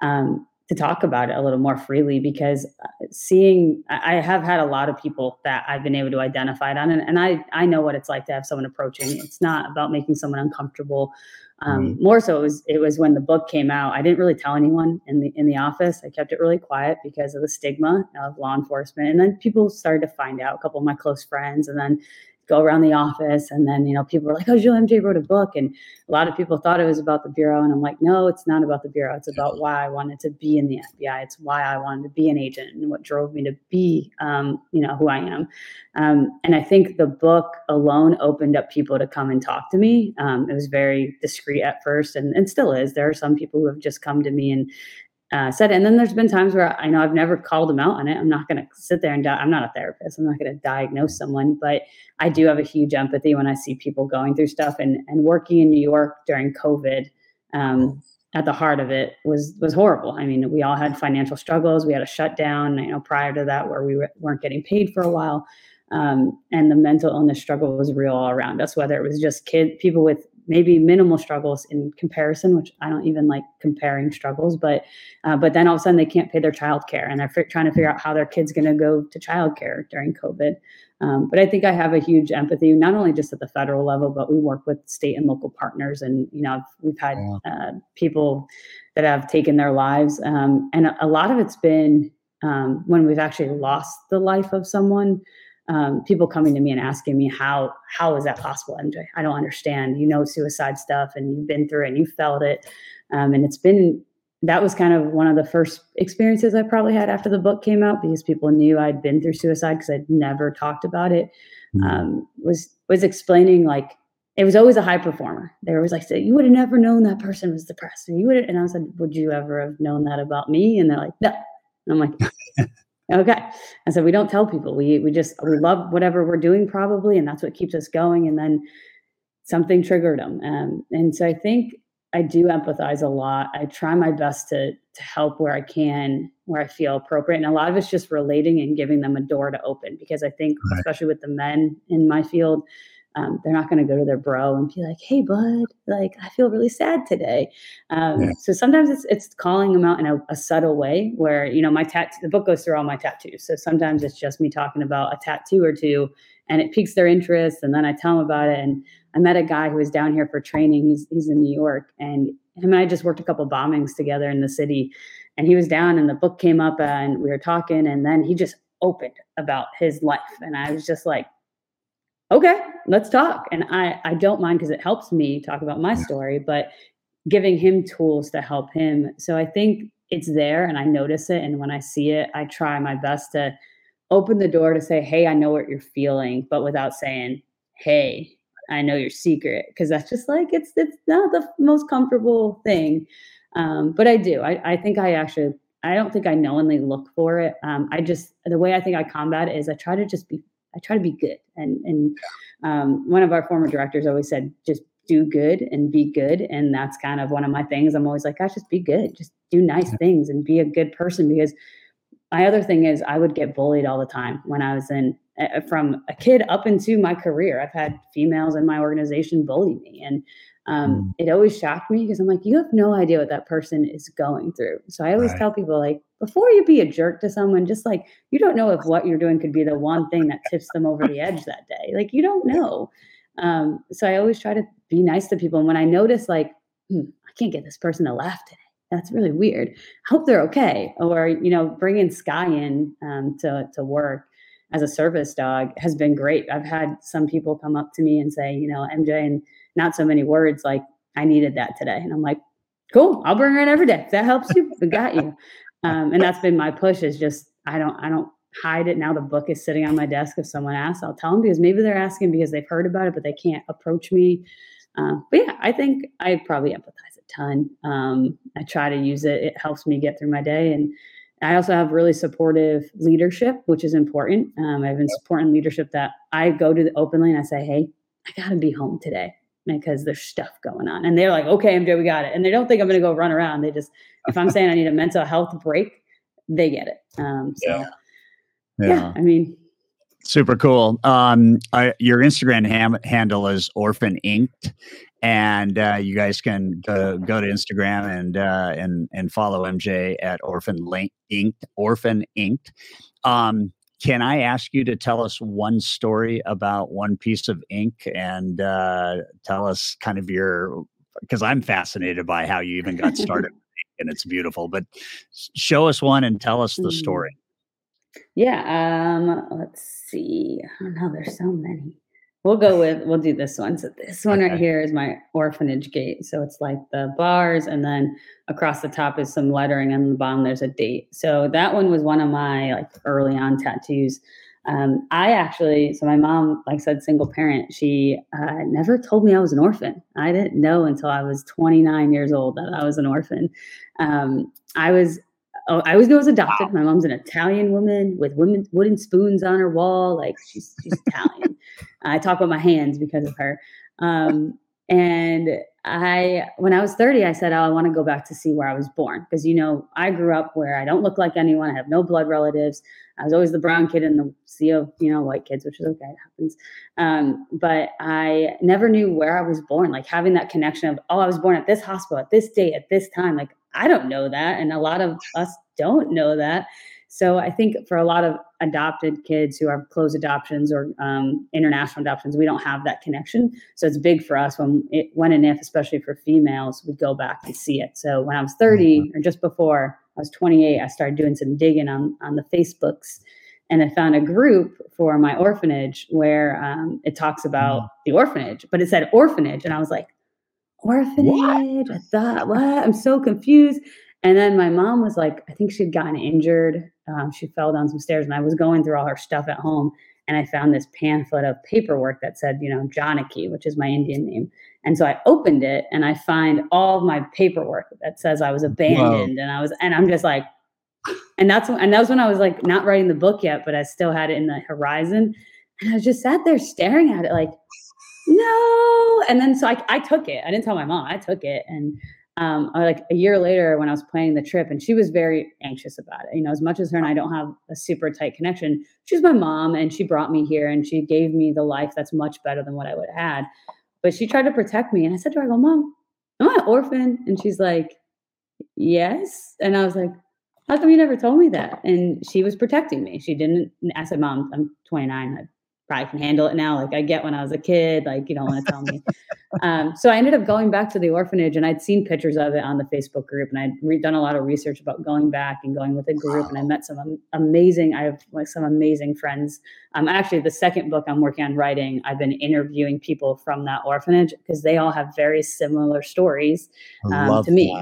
um, to talk about it a little more freely because uh, seeing I have had a lot of people that I've been able to identify it on and, and I I know what it's like to have someone approaching. It's not about making someone uncomfortable. Um, mm-hmm. more so it was it was when the book came out I didn't really tell anyone in the in the office. I kept it really quiet because of the stigma of law enforcement and then people started to find out a couple of my close friends and then go around the office and then you know people were like oh Jill MJ wrote a book. And a lot of people thought it was about the bureau. And I'm like no it's not about the bureau. It's about why I wanted to be in the FBI it's why I wanted to be an agent and what drove me to be um, you know who I am. Um, and I think the book alone opened up people to come and talk to me. Um, it was very discreet at first and, and still is. There are some people who have just come to me and uh, said it. And then there's been times where I know I've never called them out on it. I'm not going to sit there and di- I'm not a therapist. I'm not going to diagnose someone, but I do have a huge empathy when I see people going through stuff. And and working in New York during COVID, um, at the heart of it was was horrible. I mean, we all had financial struggles. We had a shutdown. You know, prior to that, where we weren't getting paid for a while. Um, and the mental illness struggle was real all around us. Whether it was just kid people with maybe minimal struggles in comparison, which I don't even like comparing struggles, but uh, but then all of a sudden they can't pay their childcare and they're f- trying to figure out how their kid's going to go to childcare during COVID. Um, but I think I have a huge empathy, not only just at the federal level, but we work with state and local partners, and you know we've had uh, people that have taken their lives, um, and a, a, lot of it's been um, when we've actually lost the life of someone um, people coming to me and asking me how how is that possible mj? I don't understand. You know suicide stuff and you've been through it and you felt it. Um, and it's been that was kind of one of the first experiences i probably had after the book came out because people knew i'd been through suicide because i'd never talked about it. Mm-hmm. um, was was explaining like it was always a high performer. There was like you would have never known that person was depressed and you would and i said would you ever have known that about me? And they're like no. And i'm like Okay. And so we don't tell people. We we just we love whatever we're doing probably, and that's what keeps us going. And then something triggered them. Um, and so I think I do empathize a lot. I try my best to to help where I can, where I feel appropriate. And a lot of it's just relating and giving them a door to open because I think, right. especially with the men in my field, um, they're not going to go to their bro and be like, "Hey, bud, like I feel really sad today." Um, yeah. So sometimes it's it's calling them out in a, a, subtle way, where you know my tattoo. The book goes through all my tattoos, so sometimes it's just me talking about a tattoo or two, and it piques their interest, and then I tell them about it. And I met a guy who was down here for training. He's he's in New York, and him and I just worked a couple bombings together in the city, and he was down, and the book came up, and we were talking, and then he just opened about his life, and I was just like okay, let's talk. And I, I don't mind because it helps me talk about my story, but giving him tools to help him. So I think it's there and I notice it. And when I see it, I try my best to open the door to say, hey, I know what you're feeling, but without saying, hey, I know your secret. Cause that's just like, it's, it's not the most comfortable thing. Um, but I do, I, I think I actually, I don't think I knowingly look for it. Um, I just, the way I think I combat it is I try to just be I try to be good. And and um, one of our former directors always said, just do good and be good. And that's kind of one of my things. I'm always like, gosh, just be good. Just do nice things and be a good person. Because my other thing is, I would get bullied all the time when I was in from a kid up into my career. I've had females in my organization bully me, and um, mm. it always shocked me because I'm like, you have no idea what that person is going through. So I always right. tell people, like, before you be a jerk to someone, just like you don't know if what you're doing could be the one thing that tips them over the edge that day. Like you don't know. Um, so I always try to be nice to people. And when I notice, like, hmm, I can't get this person to laugh today, that's really weird. I hope they're okay. Or, you know, bringing Sky in um, to, to work as a service dog has been great. I've had some people come up to me and say, you know, MJ, and not so many words, like, I needed that today. And I'm like, cool, I'll bring her in every day. If that helps you, we got you. Um, and that's been my push is just, I don't, I don't hide it. Now the book is sitting on my desk. If someone asks, I'll tell them because maybe they're asking because they've heard about it, but they can't approach me. Uh, but yeah, I think I probably empathize a ton. Um, I try to use it. It helps me get through my day. And I also have really supportive leadership, which is important. Um, I've been supporting leadership that I go to the openly and I say, Hey, I got to be home today because there's stuff going on. And they're like, okay, MJ, we got it. And they don't think I'm going to go run around. They just, if I'm saying I need a mental health break, they get it. Um, so yeah. yeah. yeah, I mean, super cool. Um, I, your Instagram ham- handle is Orphan Inked, and uh, you guys can uh, go to Instagram and uh, and and follow MJ at Orphan Inked. Orphan Inked. Um, can I ask you to tell us one story about one piece of ink and uh, tell us kind of your because I'm fascinated by how you even got started and it's beautiful. But show us one and tell us the mm. story. Yeah. Um, let's see. I don't know. There's so many. We'll go with we'll do this one. So this one okay. right here is my orphanage gate. So it's like the bars, and then across the top is some lettering, and on the bottom there's a date. So that one was one of my like early on tattoos. Um, I actually, so my mom, like I said, single parent. She uh, never told me I was an orphan. I didn't know until I was 29 years old that I was an orphan. Um, I was oh, I always I was adopted. My mom's an Italian woman with women, wooden spoons on her wall. Like she's, she's Italian. I talk with my hands because of her. Um, and I, when I was 30, I said, oh, I want to go back to see where I was born. Because, you know, I grew up where I don't look like anyone. I have no blood relatives. I was always the brown kid in the sea of, you know, white kids, which is okay. It happens. Um, but I never knew where I was born. Like having that connection of, oh, I was born at this hospital at this date at this time. Like I don't know that. And a lot of us don't know that. So I think for a lot of adopted kids who have closed adoptions or um, international adoptions, we don't have that connection. So it's big for us when it, when and if, especially for females, we go back to see it. So when I was 30 mm-hmm. or just before I was 28, I started doing some digging on on the Facebooks, and I found a group for my orphanage where um, it talks about mm-hmm. the orphanage, but it said orphanage, and I was like, orphanage. What? I thought, what? I'm so confused. And then my mom was like, I think she'd gotten injured. Um, she fell down some stairs, and I was going through all her stuff at home, and I found this pamphlet of paperwork that said, you know, Janaki, which is my Indian name. And so I opened it, and I find all of my paperwork that says I was abandoned, Whoa. and I was, and I'm just like, and that's when, and that was when I was like not writing the book yet, but I still had it in the horizon, and I was just sat there staring at it, like, no. And then so I, I took it. I didn't tell my mom. I took it, and um, like a year later when I was planning the trip, and she was very anxious about it. You know, as much as her and I don't have a super tight connection, she's my mom, and she brought me here, and she gave me the life that's much better than what I would have had. But she tried to protect me, and I said to her, "I go, Mom, am I an orphan?" And she's like, "Yes." And I was like, "How come you never told me that?" And she was protecting me. She didn't. I said, "Mom, I'm 29. I probably can handle it now. Like I get when I was a kid, like you don't want to tell me. um, so I ended up going back to the orphanage, and I'd seen pictures of it on the Facebook group, and I'd re- done a lot of research about going back and going with a group, and I met some am- amazing. I have like some amazing friends. Um, actually, the second book I'm working on writing, I've been interviewing people from that orphanage because they all have very similar stories um, to me.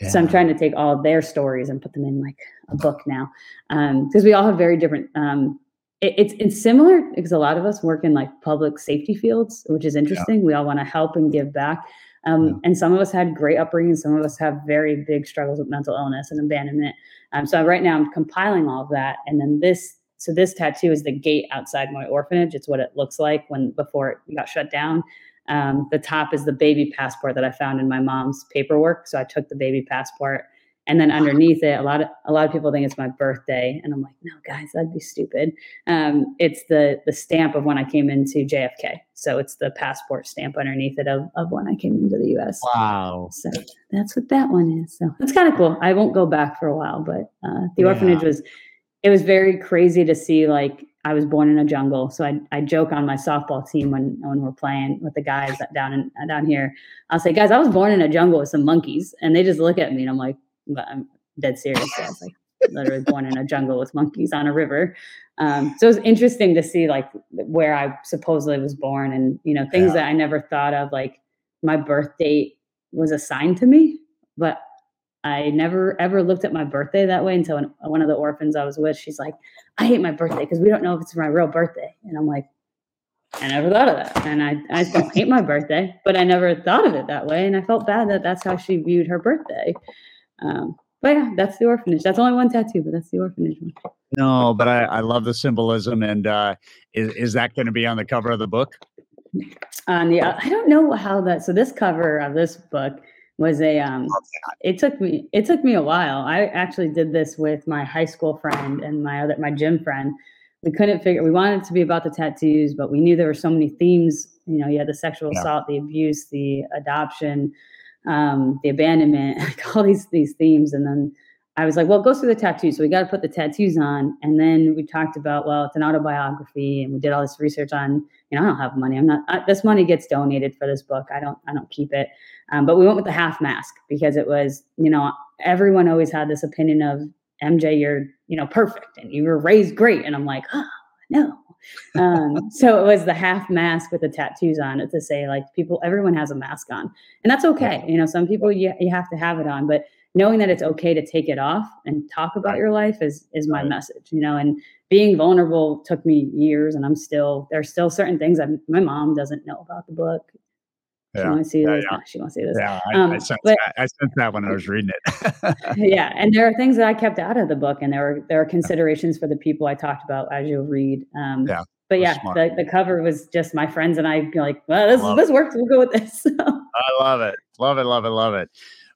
Yeah. So I'm trying to take all their stories and put them in like a book now, because um, we all have very different um, it, it's it's similar because a lot of us work in like public safety fields, which is interesting. Yeah. We all want to help and give back. Um, yeah. And some of us had great upbringing. Some of us have very big struggles with mental illness and abandonment. Um, so right now I'm compiling all of that. And then this, so this tattoo is the gate outside my orphanage. It's what it looks like when before it got shut down. Um, the top is the baby passport that I found in my mom's paperwork. So I took the baby passport and then underneath it, a lot of a lot of people think it's my birthday, and I'm like, no, guys, that'd be stupid. Um, it's the the stamp of when I came into JFK, so it's the passport stamp underneath it of, of when I came into the U.S. Wow! So that's what that one is. So it's kind of cool. I won't go back for a while, but uh, the yeah. orphanage was it was very crazy to see like I was born in a jungle. So I, I joke on my softball team when when we're playing with the guys down in down here. I'll say, guys, I was born in a jungle with some monkeys, and they just look at me and I'm like, I'm dead serious. I was like, literally born in a jungle with monkeys on a river. Um, so it was interesting to see like where I supposedly was born, and you know things yeah. that I never thought of, like my birth date was assigned to me, but I never ever looked at my birthday that way until one of the orphans I was with, she's like, I hate my birthday because we don't know if it's my real birthday. And I'm like, I never thought of that. And I, I don't hate my birthday, but I never thought of it that way. And I felt bad that that's how she viewed her birthday. Um, but yeah, that's the orphanage. That's only one tattoo, but that's the orphanage one. No, but I, I love the symbolism. And uh, is, is that going to be on the cover of the book? On the, I don't know how that, so this cover of this book, was a um it took me it took me a while i actually did this with my high school friend and my other my gym friend we couldn't figure we wanted it to be about the tattoos but we knew there were so many themes you know you had the sexual yeah. assault the abuse the adoption um the abandonment like all these these themes and then I was like, well, goes through the tattoos. So we got to put the tattoos on. And then we talked about, well, it's an autobiography. And we did all this research on, you know, I don't have money. I'm not, I, this money gets donated for this book. I don't, I don't keep it. Um, but we went with the half mask because it was, you know, everyone always had this opinion of MJ, you're, you know, perfect and you were raised great. And I'm like, oh, no. Um, so it was the half mask with the tattoos on it to say like people, everyone has a mask on and that's okay. You know, some people you, you have to have it on, but knowing that it's okay to take it off and talk about your life is is my right. message you know and being vulnerable took me years and i'm still there's still certain things that my mom doesn't know about the book yeah. She wants to see yeah, this. Yeah. No, she wants to see this. Yeah, I, um, I, but, that. I that when I was reading it. yeah, and there are things that I kept out of the book, and there were there are considerations for the people I talked about as you'll read. Um, yeah, but yeah, the, the cover was just my friends and I like, well, this this works. We'll go with this. I love it, love it, love it, love it.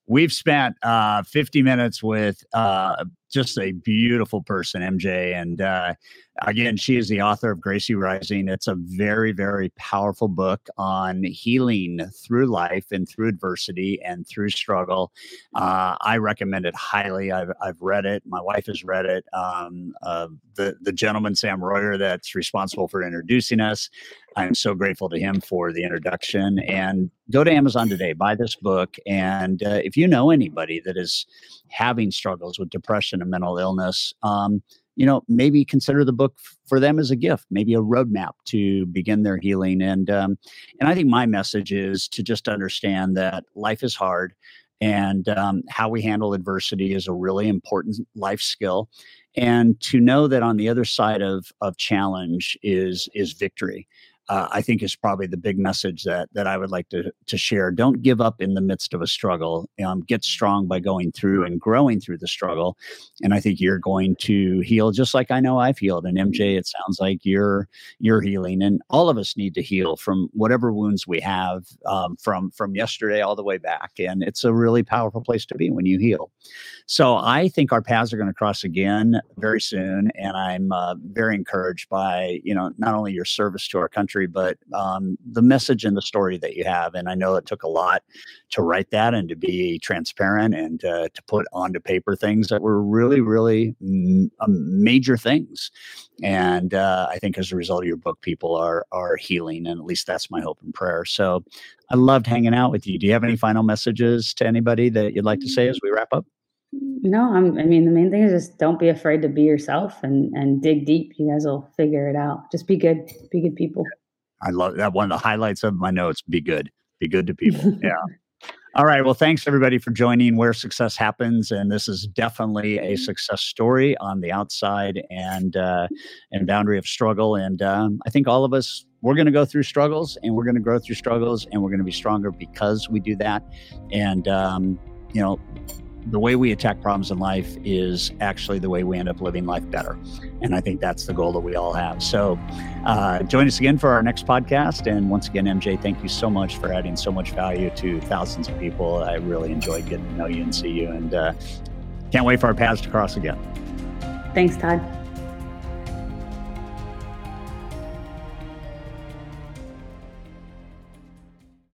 We've spent uh, 50 minutes with uh, just a beautiful person, MJ. And uh, again, she is the author of Gracie Rising. It's a very, very powerful book on healing through life and through adversity and through struggle. Uh, I recommend it highly. I've, I've read it. My wife has read it. Um, uh, the, the gentleman, Sam Royer, that's responsible for introducing us. I'm so grateful to him for the introduction. And go to Amazon today, buy this book. And uh, if you know anybody that is having struggles with depression and mental illness, um, you know, maybe consider the book for them as a gift, maybe a roadmap to begin their healing. And um, and I think my message is to just understand that life is hard, and um, how we handle adversity is a really important life skill, and to know that on the other side of of challenge is is victory uh, I think is probably the big message that that I would like to to share. Don't give up in the midst of a struggle. Um, get strong by going through and growing through the struggle. And I think you're going to heal just like I know I've healed. And MJ, it sounds like you're you're healing, and all of us need to heal from whatever wounds we have um, from from yesterday all the way back. And it's a really powerful place to be when you heal. So I think our paths are going to cross again very soon, and I'm uh, very encouraged by you know not only your service to our country, but um, the message and the story that you have. And I know it took a lot to write that and to be transparent and uh, to put onto paper things that were really, really m- um, major things. And uh, I think as a result of your book, people are are healing, and at least that's my hope and prayer. So I loved hanging out with you. Do you have any final messages to anybody that you'd like to say as we wrap up? No, I'm, I mean, the main thing is just don't be afraid to be yourself and, and dig deep. You guys will figure it out. Just be good, be good people. I love that. One of the highlights of my notes be good, be good to people. Yeah. All right. Well, thanks everybody for joining Where Success Happens, and this is definitely a success story on the outside and uh, and boundary of struggle. And um, I think all of us we're going to go through struggles, and we're going to grow through struggles, and we're going to be stronger because we do that. And um, you know, the way we attack problems in life is actually the way we end up living life better. And I think that's the goal that we all have. So uh, join us again for our next podcast. And once again, MJ, thank you so much for adding so much value to thousands of people. I really enjoyed getting to know you and see you. And uh, can't wait for our paths to cross again. Thanks, Todd.